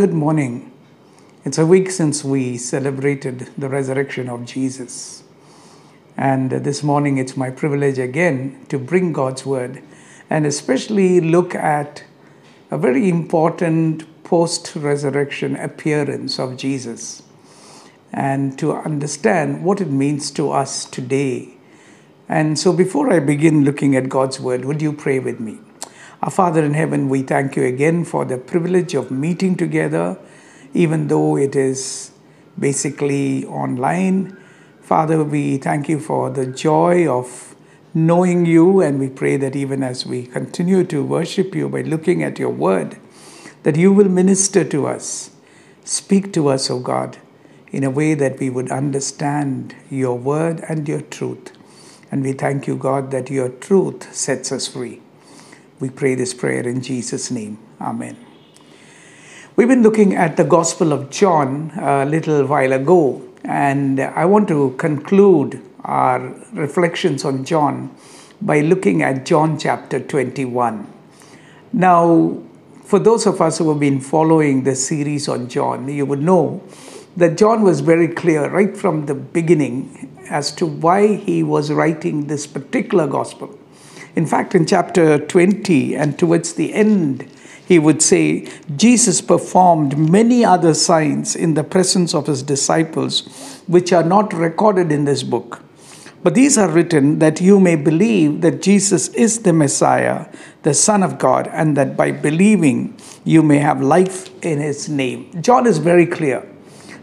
Good morning. It's a week since we celebrated the resurrection of Jesus. And this morning it's my privilege again to bring God's word and especially look at a very important post resurrection appearance of Jesus and to understand what it means to us today. And so before I begin looking at God's word, would you pray with me? Our Father in heaven, we thank you again for the privilege of meeting together, even though it is basically online. Father, we thank you for the joy of knowing you, and we pray that even as we continue to worship you by looking at your word, that you will minister to us. Speak to us, O God, in a way that we would understand your word and your truth. And we thank you, God, that your truth sets us free. We pray this prayer in Jesus' name. Amen. We've been looking at the Gospel of John a little while ago, and I want to conclude our reflections on John by looking at John chapter 21. Now, for those of us who have been following the series on John, you would know that John was very clear right from the beginning as to why he was writing this particular gospel. In fact, in chapter 20 and towards the end, he would say, Jesus performed many other signs in the presence of his disciples, which are not recorded in this book. But these are written that you may believe that Jesus is the Messiah, the Son of God, and that by believing you may have life in his name. John is very clear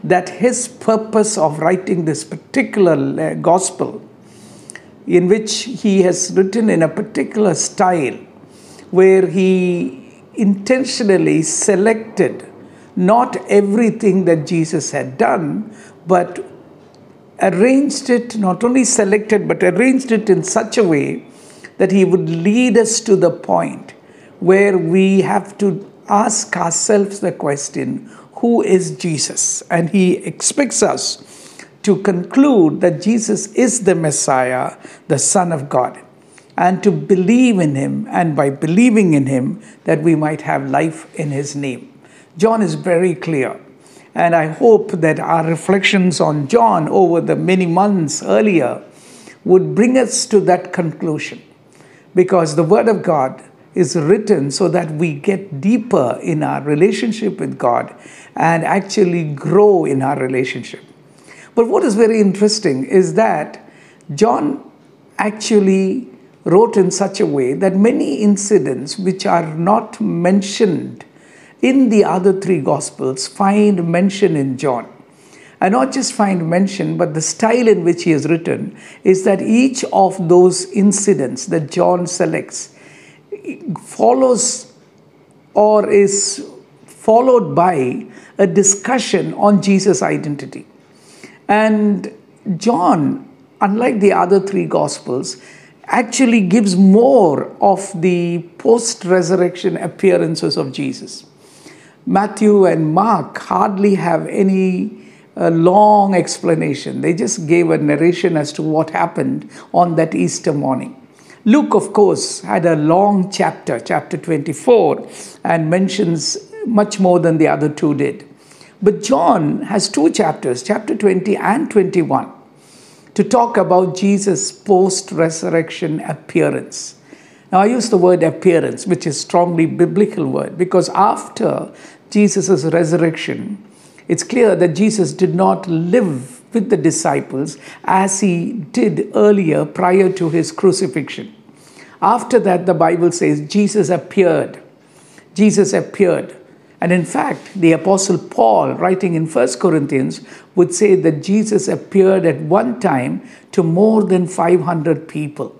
that his purpose of writing this particular gospel in which he has written in a particular style where he intentionally selected not everything that Jesus had done, but arranged it, not only selected, but arranged it in such a way that he would lead us to the point where we have to ask ourselves the question who is Jesus? And he expects us to conclude that Jesus is the Messiah, the Son of God, and to believe in him, and by believing in him, that we might have life in his name. John is very clear. And I hope that our reflections on John over the many months earlier would bring us to that conclusion. Because the Word of God is written so that we get deeper in our relationship with God and actually grow in our relationship. But what is very interesting is that John actually wrote in such a way that many incidents which are not mentioned in the other three Gospels find mention in John. And not just find mention, but the style in which he has written is that each of those incidents that John selects follows or is followed by a discussion on Jesus' identity. And John, unlike the other three Gospels, actually gives more of the post resurrection appearances of Jesus. Matthew and Mark hardly have any uh, long explanation. They just gave a narration as to what happened on that Easter morning. Luke, of course, had a long chapter, chapter 24, and mentions much more than the other two did. But John has two chapters, chapter 20 and 21, to talk about Jesus' post resurrection appearance. Now, I use the word appearance, which is strongly biblical word, because after Jesus' resurrection, it's clear that Jesus did not live with the disciples as he did earlier prior to his crucifixion. After that, the Bible says Jesus appeared. Jesus appeared. And in fact, the Apostle Paul, writing in 1 Corinthians, would say that Jesus appeared at one time to more than 500 people.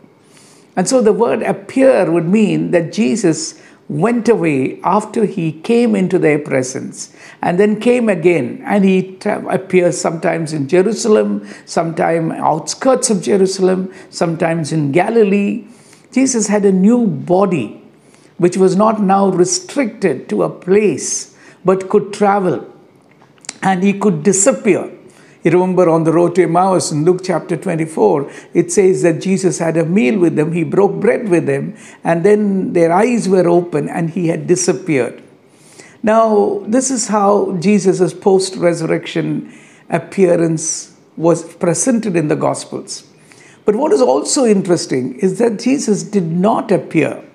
And so the word appear would mean that Jesus went away after he came into their presence and then came again and he appears sometimes in Jerusalem, sometimes outskirts of Jerusalem, sometimes in Galilee. Jesus had a new body which was not now restricted to a place but could travel and he could disappear. You remember on the road to Emmaus in Luke chapter 24, it says that Jesus had a meal with them, he broke bread with them, and then their eyes were open and he had disappeared. Now, this is how Jesus' post resurrection appearance was presented in the Gospels. But what is also interesting is that Jesus did not appear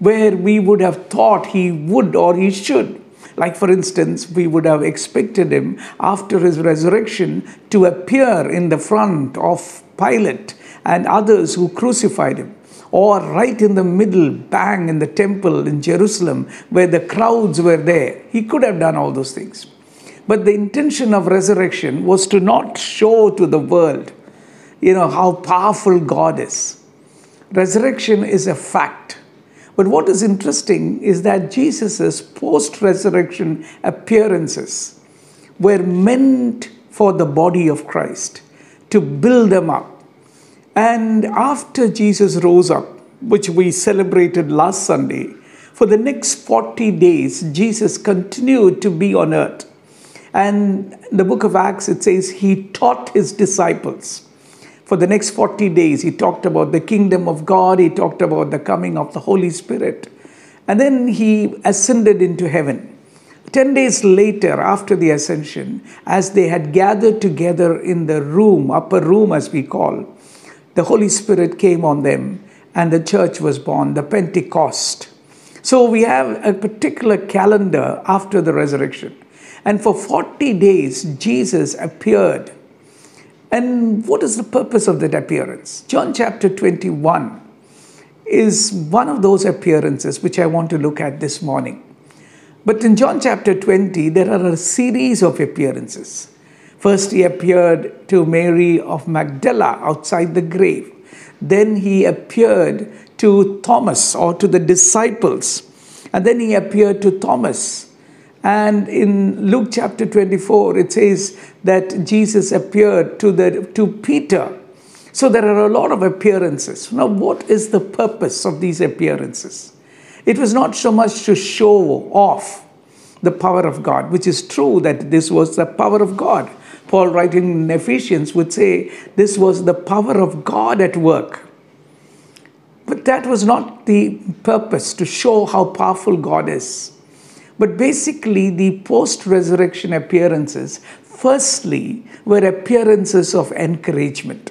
where we would have thought he would or he should. Like, for instance, we would have expected him after his resurrection to appear in the front of Pilate and others who crucified him, or right in the middle, bang, in the temple in Jerusalem where the crowds were there. He could have done all those things. But the intention of resurrection was to not show to the world, you know, how powerful God is. Resurrection is a fact. But what is interesting is that Jesus' post resurrection appearances were meant for the body of Christ to build them up. And after Jesus rose up, which we celebrated last Sunday, for the next 40 days, Jesus continued to be on earth. And in the book of Acts, it says he taught his disciples. For the next 40 days, he talked about the kingdom of God, he talked about the coming of the Holy Spirit. And then he ascended into heaven. Ten days later, after the ascension, as they had gathered together in the room, upper room as we call, the Holy Spirit came on them and the church was born, the Pentecost. So we have a particular calendar after the resurrection. And for 40 days, Jesus appeared. And what is the purpose of that appearance? John chapter 21 is one of those appearances which I want to look at this morning. But in John chapter 20, there are a series of appearances. First, he appeared to Mary of Magdala outside the grave. Then he appeared to Thomas or to the disciples. And then he appeared to Thomas and in Luke chapter 24, it says that Jesus appeared to, the, to Peter. So there are a lot of appearances. Now, what is the purpose of these appearances? It was not so much to show off the power of God, which is true that this was the power of God. Paul, writing in Ephesians, would say this was the power of God at work. But that was not the purpose to show how powerful God is. But basically, the post resurrection appearances, firstly, were appearances of encouragement.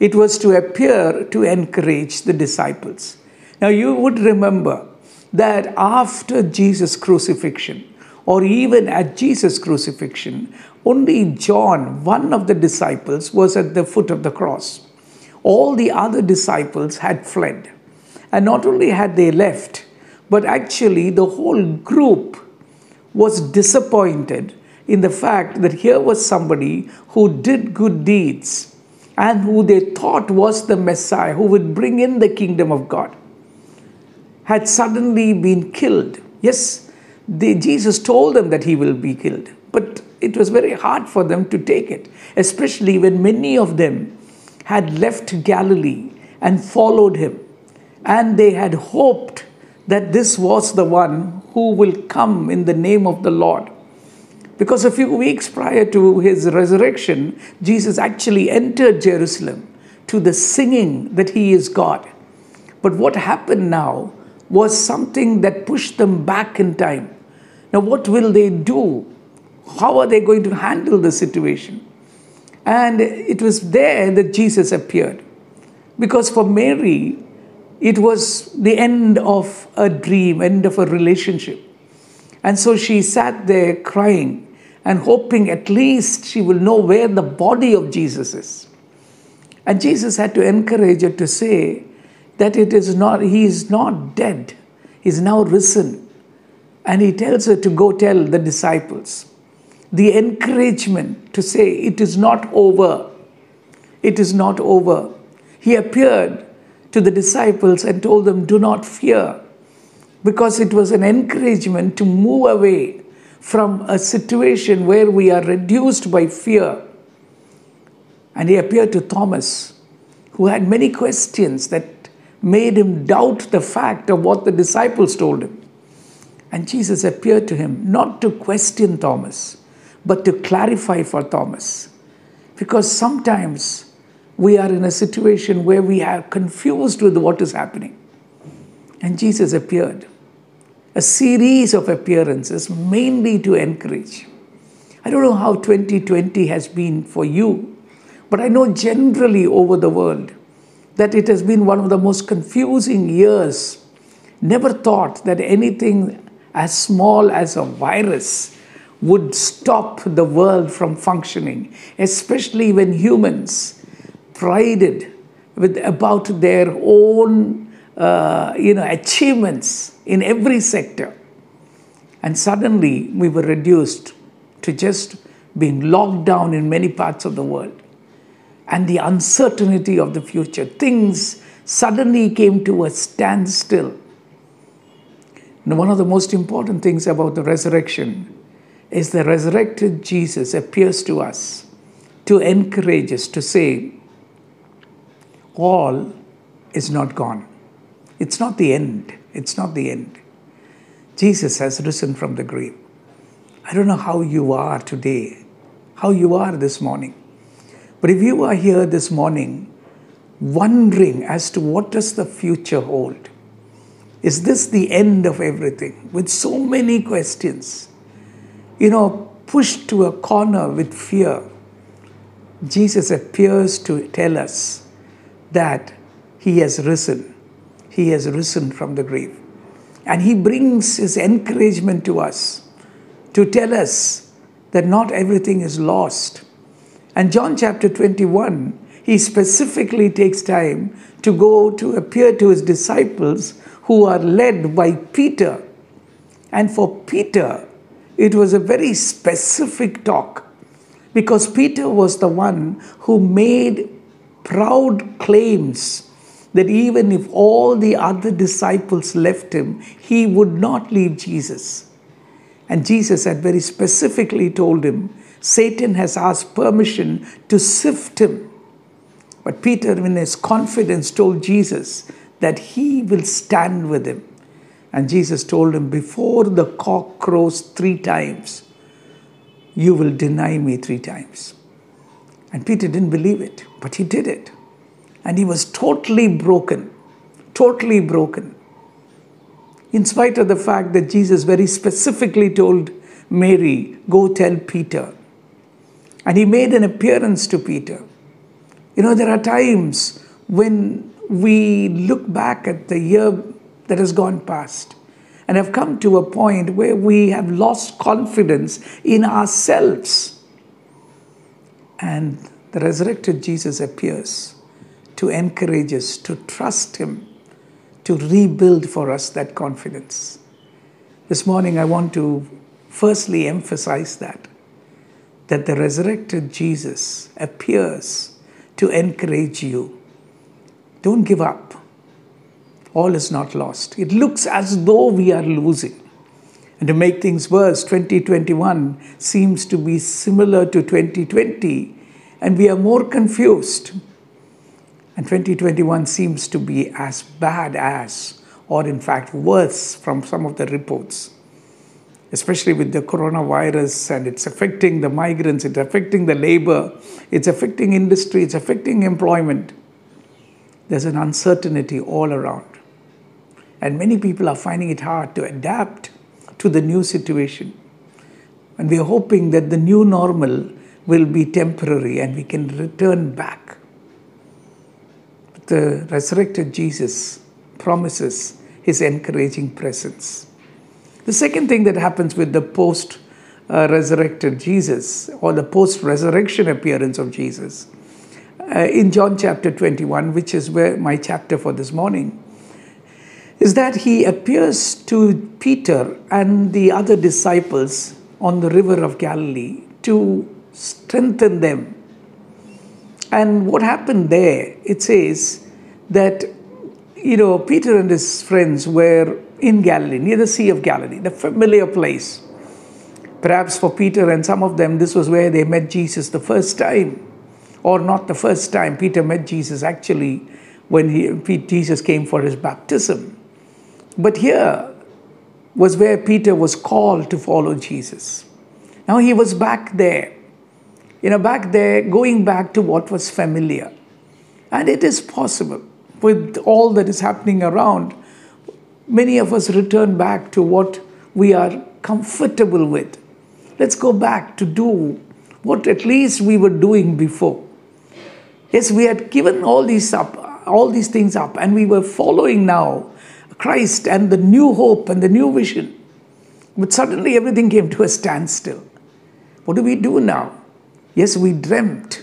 It was to appear to encourage the disciples. Now, you would remember that after Jesus' crucifixion, or even at Jesus' crucifixion, only John, one of the disciples, was at the foot of the cross. All the other disciples had fled. And not only had they left, but actually, the whole group was disappointed in the fact that here was somebody who did good deeds and who they thought was the Messiah, who would bring in the kingdom of God, had suddenly been killed. Yes, they, Jesus told them that he will be killed, but it was very hard for them to take it, especially when many of them had left Galilee and followed him, and they had hoped that this was the one who will come in the name of the Lord. Because a few weeks prior to his resurrection, Jesus actually entered Jerusalem to the singing that he is God. But what happened now was something that pushed them back in time. Now, what will they do? How are they going to handle the situation? And it was there that Jesus appeared. Because for Mary, it was the end of a dream, end of a relationship. And so she sat there crying and hoping at least she will know where the body of Jesus is. And Jesus had to encourage her to say that it is not, he is not dead, he's now risen. And he tells her to go tell the disciples. The encouragement to say it is not over. It is not over. He appeared to the disciples and told them, Do not fear, because it was an encouragement to move away from a situation where we are reduced by fear. And he appeared to Thomas, who had many questions that made him doubt the fact of what the disciples told him. And Jesus appeared to him not to question Thomas, but to clarify for Thomas. Because sometimes we are in a situation where we are confused with what is happening. And Jesus appeared. a series of appearances mainly to encourage. I don't know how 2020 has been for you, but I know generally over the world that it has been one of the most confusing years. Never thought that anything as small as a virus would stop the world from functioning, especially when humans prided with about their own uh, you know achievements in every sector. And suddenly we were reduced to just being locked down in many parts of the world. And the uncertainty of the future, things suddenly came to a standstill. And one of the most important things about the resurrection is the resurrected Jesus appears to us to encourage us to say, all is not gone. It's not the end. It's not the end. Jesus has risen from the grave. I don't know how you are today, how you are this morning. But if you are here this morning wondering as to what does the future hold, is this the end of everything? With so many questions, you know, pushed to a corner with fear, Jesus appears to tell us that He has risen. He has risen from the grave. And He brings His encouragement to us to tell us that not everything is lost. And John chapter 21, He specifically takes time to go to appear to His disciples who are led by Peter. And for Peter, it was a very specific talk because Peter was the one who made proud claims that even if all the other disciples left him, he would not leave Jesus. And Jesus had very specifically told him, Satan has asked permission to sift him. But Peter, in his confidence, told Jesus that he will stand with him. And Jesus told him, Before the cock crows three times, you will deny me three times. And Peter didn't believe it, but he did it. And he was totally broken, totally broken. In spite of the fact that Jesus very specifically told Mary, Go tell Peter. And he made an appearance to Peter. You know, there are times when we look back at the year that has gone past and have come to a point where we have lost confidence in ourselves. And the resurrected Jesus appears to encourage us, to trust Him, to rebuild for us that confidence. This morning, I want to firstly emphasize that that the resurrected Jesus appears to encourage you. Don't give up all is not lost. It looks as though we are losing. And to make things worse, 2021 seems to be similar to 2020, and we are more confused. And 2021 seems to be as bad as, or in fact worse from some of the reports, especially with the coronavirus and it's affecting the migrants, it's affecting the labor, it's affecting industry, it's affecting employment. There's an uncertainty all around. And many people are finding it hard to adapt to the new situation. And we are hoping that the new normal will be temporary and we can return back. But the resurrected Jesus promises his encouraging presence. The second thing that happens with the post uh, resurrected Jesus or the post resurrection appearance of Jesus uh, in John chapter 21, which is where my chapter for this morning, is that he appears to Peter and the other disciples on the river of Galilee to strengthen them. And what happened there, it says that, you know, Peter and his friends were in Galilee, near the Sea of Galilee, the familiar place. Perhaps for Peter and some of them, this was where they met Jesus the first time. Or not the first time. Peter met Jesus actually when he, Jesus came for his baptism. But here was where Peter was called to follow Jesus. Now he was back there, you know, back there, going back to what was familiar. And it is possible with all that is happening around. many of us return back to what we are comfortable with. Let's go back to do what at least we were doing before. Yes, we had given all these up, all these things up, and we were following now Christ and the new hope and the new vision. But suddenly everything came to a standstill. What do we do now? Yes, we dreamt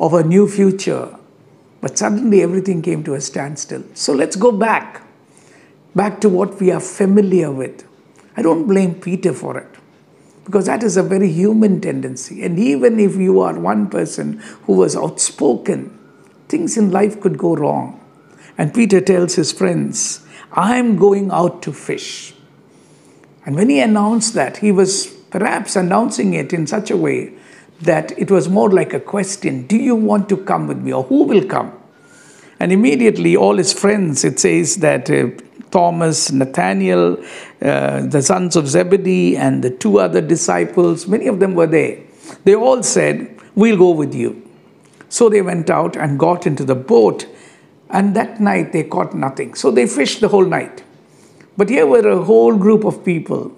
of a new future, but suddenly everything came to a standstill. So let's go back, back to what we are familiar with. I don't blame Peter for it because that is a very human tendency. And even if you are one person who was outspoken, things in life could go wrong. And Peter tells his friends, I'm going out to fish. And when he announced that, he was perhaps announcing it in such a way that it was more like a question Do you want to come with me, or who will come? And immediately, all his friends, it says that uh, Thomas, Nathaniel, uh, the sons of Zebedee, and the two other disciples, many of them were there. They all said, We'll go with you. So they went out and got into the boat, and that night they caught nothing. So they fished the whole night. But here were a whole group of people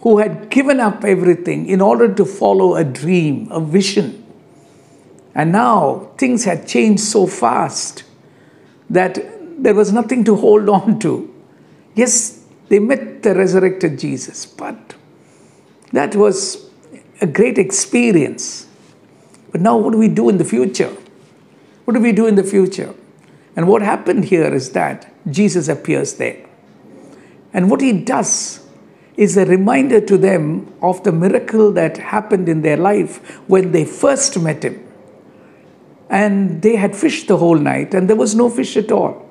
who had given up everything in order to follow a dream, a vision. And now things had changed so fast that there was nothing to hold on to. Yes, they met the resurrected Jesus, but that was a great experience. But now, what do we do in the future? What do we do in the future? And what happened here is that Jesus appears there. And what he does is a reminder to them of the miracle that happened in their life when they first met him. And they had fished the whole night, and there was no fish at all.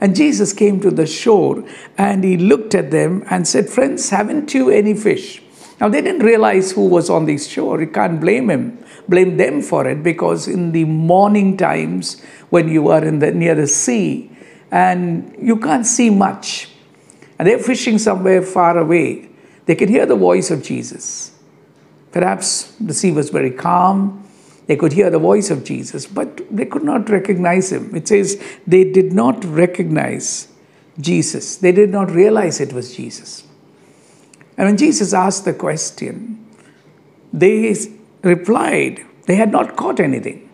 And Jesus came to the shore and he looked at them and said, Friends, haven't you any fish? Now they didn't realize who was on the shore. You can't blame him, blame them for it, because in the morning times when you are in the near the sea and you can't see much, and they're fishing somewhere far away, they can hear the voice of Jesus. Perhaps the sea was very calm. They could hear the voice of Jesus, but they could not recognize him. It says they did not recognize Jesus. They did not realize it was Jesus. And when Jesus asked the question, they replied they had not caught anything.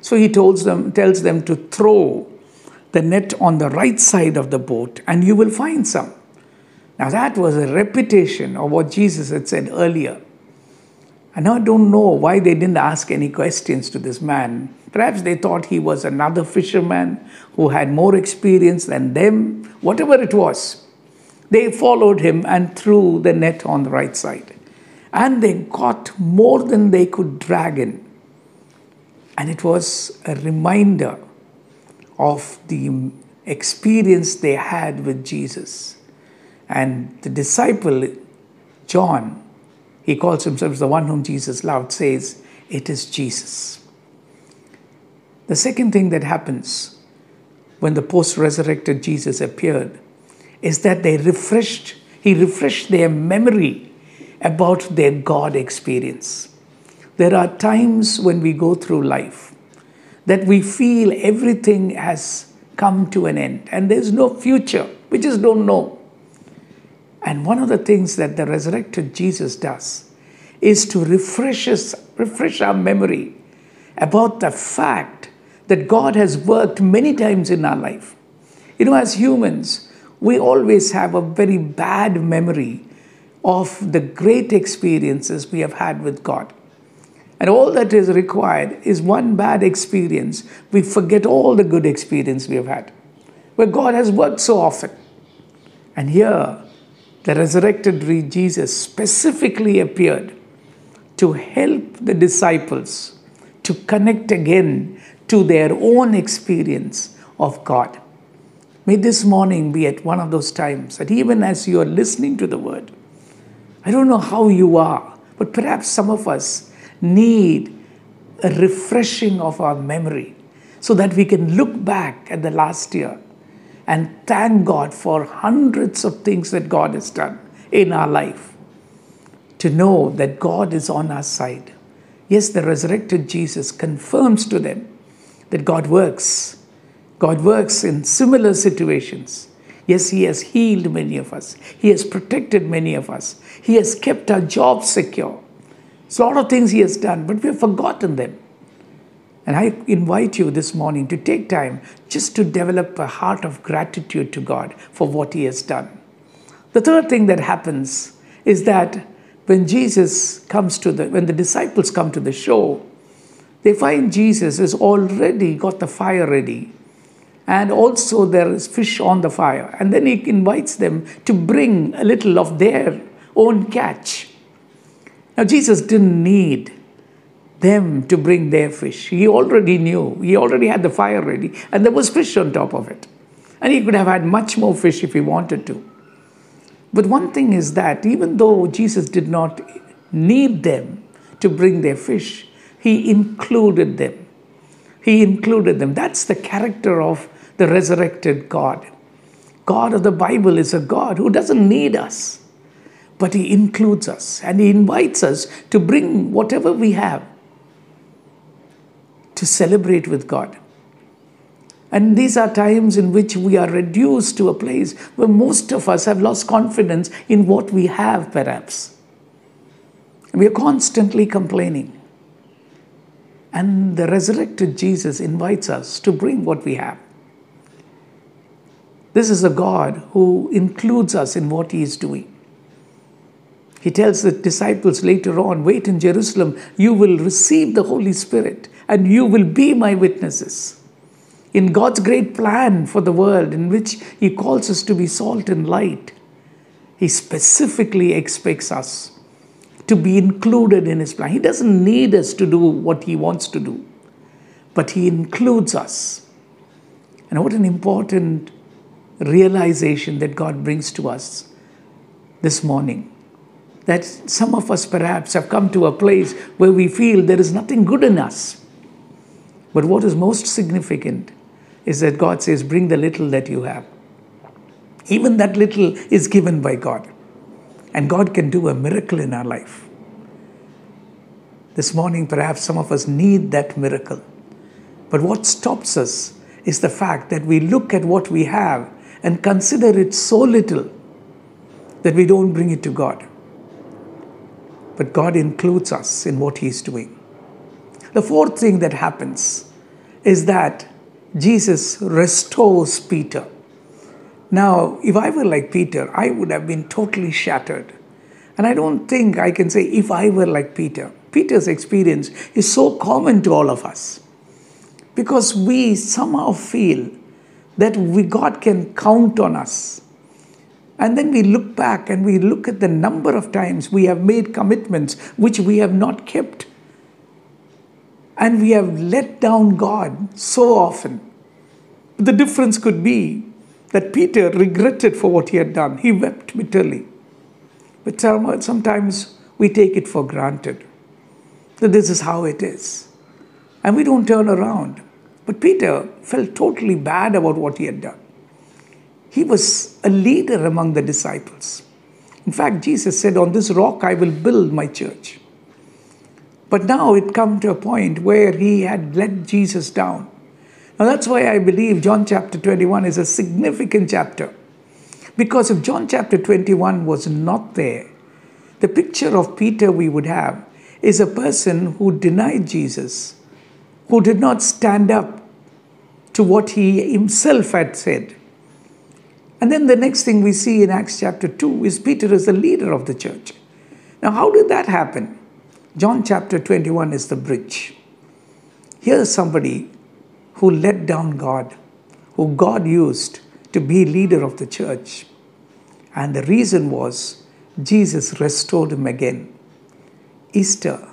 So he tells them, tells them to throw the net on the right side of the boat and you will find some. Now, that was a repetition of what Jesus had said earlier. And now I don't know why they didn't ask any questions to this man. Perhaps they thought he was another fisherman who had more experience than them, whatever it was. They followed him and threw the net on the right side. And they got more than they could drag in. And it was a reminder of the experience they had with Jesus. And the disciple, John, he calls himself the one whom Jesus loved, says, It is Jesus. The second thing that happens when the post resurrected Jesus appeared is that they refreshed, he refreshed their memory about their God experience. There are times when we go through life that we feel everything has come to an end and there's no future. We just don't know. And one of the things that the resurrected Jesus does is to refresh us, refresh our memory about the fact that God has worked many times in our life. You know, as humans, we always have a very bad memory of the great experiences we have had with God. And all that is required is one bad experience. We forget all the good experience we have had, where God has worked so often. And here, the resurrected Jesus specifically appeared to help the disciples to connect again to their own experience of God. May this morning be at one of those times that even as you are listening to the word, I don't know how you are, but perhaps some of us need a refreshing of our memory so that we can look back at the last year and thank God for hundreds of things that God has done in our life. To know that God is on our side. Yes, the resurrected Jesus confirms to them that God works. God works in similar situations. Yes, He has healed many of us. He has protected many of us. He has kept our jobs secure. It's a lot of things He has done, but we have forgotten them. And I invite you this morning to take time just to develop a heart of gratitude to God for what He has done. The third thing that happens is that when Jesus comes to the, when the disciples come to the shore, they find Jesus has already got the fire ready. And also there is fish on the fire. And then he invites them to bring a little of their own catch. Now, Jesus didn't need them to bring their fish. He already knew, he already had the fire ready, and there was fish on top of it. And he could have had much more fish if he wanted to. But one thing is that even though Jesus did not need them to bring their fish, he included them. He included them. That's the character of the resurrected God. God of the Bible is a God who doesn't need us, but He includes us and He invites us to bring whatever we have to celebrate with God. And these are times in which we are reduced to a place where most of us have lost confidence in what we have, perhaps. We are constantly complaining. And the resurrected Jesus invites us to bring what we have. This is a God who includes us in what He is doing. He tells the disciples later on wait in Jerusalem, you will receive the Holy Spirit and you will be my witnesses in God's great plan for the world, in which He calls us to be salt and light, He specifically expects us to be included in His plan. He doesn't need us to do what He wants to do, but He includes us. And what an important realization that God brings to us this morning. That some of us perhaps have come to a place where we feel there is nothing good in us. But what is most significant is that God says, Bring the little that you have. Even that little is given by God. And God can do a miracle in our life. This morning, perhaps some of us need that miracle. But what stops us is the fact that we look at what we have and consider it so little that we don't bring it to God. But God includes us in what He is doing. The fourth thing that happens is that Jesus restores Peter. Now, if I were like Peter, I would have been totally shattered. And I don't think I can say if I were like Peter. Peter's experience is so common to all of us because we somehow feel that we, God can count on us. And then we look back and we look at the number of times we have made commitments which we have not kept. And we have let down God so often. The difference could be that Peter regretted for what he had done. He wept bitterly. But sometimes we take it for granted that this is how it is. And we don't turn around. But Peter felt totally bad about what he had done. He was a leader among the disciples. In fact, Jesus said, On this rock I will build my church. But now it come to a point where he had let Jesus down. Now that's why I believe John chapter 21 is a significant chapter. Because if John chapter 21 was not there, the picture of Peter we would have is a person who denied Jesus, who did not stand up to what he himself had said. And then the next thing we see in Acts chapter 2 is Peter is the leader of the church. Now, how did that happen? John chapter 21 is the bridge. Here's somebody who let down God, who God used to be leader of the church. And the reason was Jesus restored him again. Easter,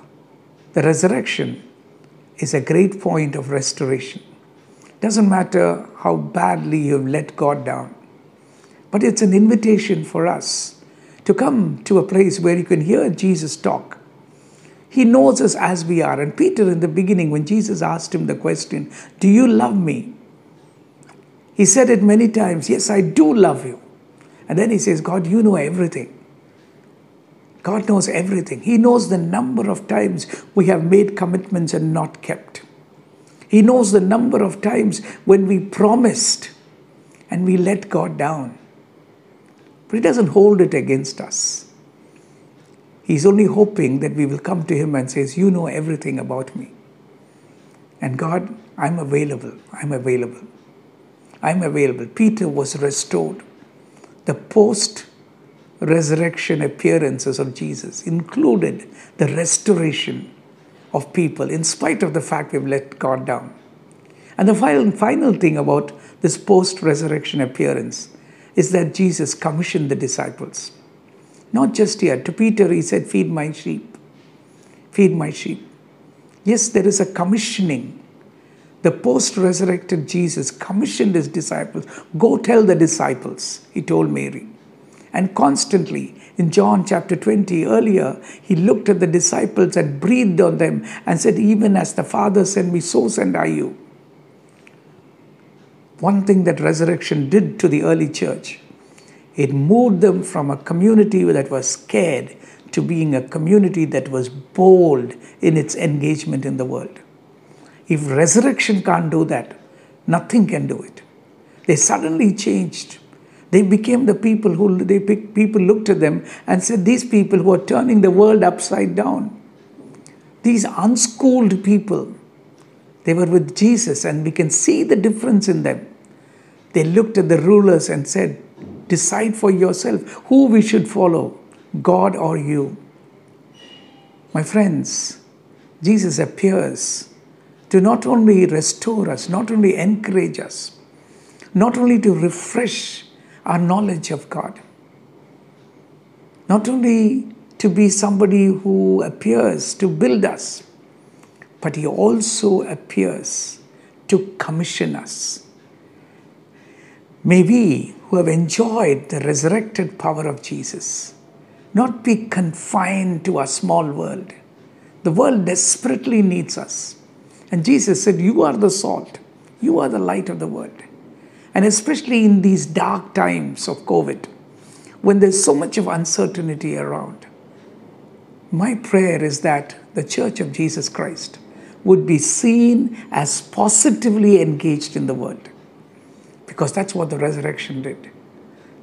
the resurrection, is a great point of restoration. Doesn't matter how badly you've let God down, but it's an invitation for us to come to a place where you can hear Jesus talk he knows us as we are. And Peter, in the beginning, when Jesus asked him the question, Do you love me? He said it many times, Yes, I do love you. And then he says, God, you know everything. God knows everything. He knows the number of times we have made commitments and not kept. He knows the number of times when we promised and we let God down. but He doesn't hold it against us. He's only hoping that we will come to Him and says, "You know everything about me." And God, I'm available. I'm available. I'm available. Peter was restored. The post resurrection appearances of Jesus included the restoration of people in spite of the fact we've let God down. And the final, final thing about this post resurrection appearance is that Jesus commissioned the disciples. Not just here. To Peter, he said, Feed my sheep. Feed my sheep. Yes, there is a commissioning. The post resurrected Jesus commissioned his disciples. Go tell the disciples, he told Mary. And constantly, in John chapter 20 earlier, he looked at the disciples and breathed on them and said, Even as the Father sent me, so send I you. One thing that resurrection did to the early church, it moved them from a community that was scared to being a community that was bold in its engagement in the world. If resurrection can't do that, nothing can do it. They suddenly changed. They became the people who they people looked at them and said, These people who are turning the world upside down. These unschooled people they were with Jesus, and we can see the difference in them. They looked at the rulers and said, Decide for yourself who we should follow, God or you. My friends, Jesus appears to not only restore us, not only encourage us, not only to refresh our knowledge of God, not only to be somebody who appears to build us, but he also appears to commission us. May we, who have enjoyed the resurrected power of Jesus, not be confined to a small world. The world desperately needs us. And Jesus said, You are the salt, you are the light of the world. And especially in these dark times of COVID, when there's so much of uncertainty around, my prayer is that the Church of Jesus Christ would be seen as positively engaged in the world. Because that's what the resurrection did.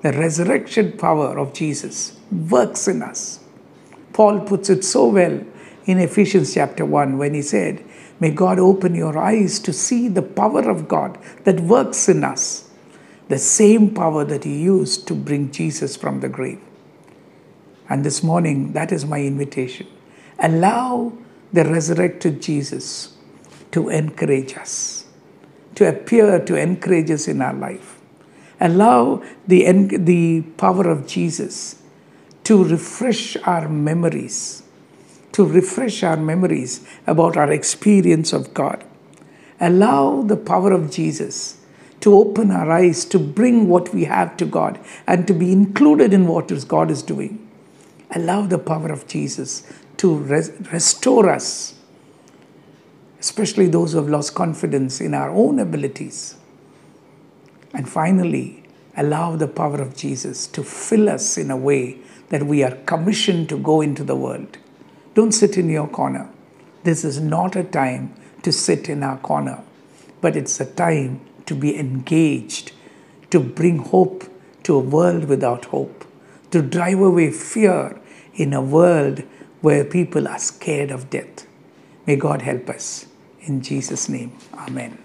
The resurrection power of Jesus works in us. Paul puts it so well in Ephesians chapter 1 when he said, May God open your eyes to see the power of God that works in us, the same power that He used to bring Jesus from the grave. And this morning, that is my invitation. Allow the resurrected Jesus to encourage us, to appear to encourage us in our life. Allow the, the power of Jesus to refresh our memories, to refresh our memories about our experience of God. Allow the power of Jesus to open our eyes, to bring what we have to God, and to be included in what God is doing. Allow the power of Jesus to res- restore us, especially those who have lost confidence in our own abilities. And finally, allow the power of Jesus to fill us in a way that we are commissioned to go into the world. Don't sit in your corner. This is not a time to sit in our corner, but it's a time to be engaged, to bring hope to a world without hope, to drive away fear in a world where people are scared of death. May God help us. In Jesus' name, Amen.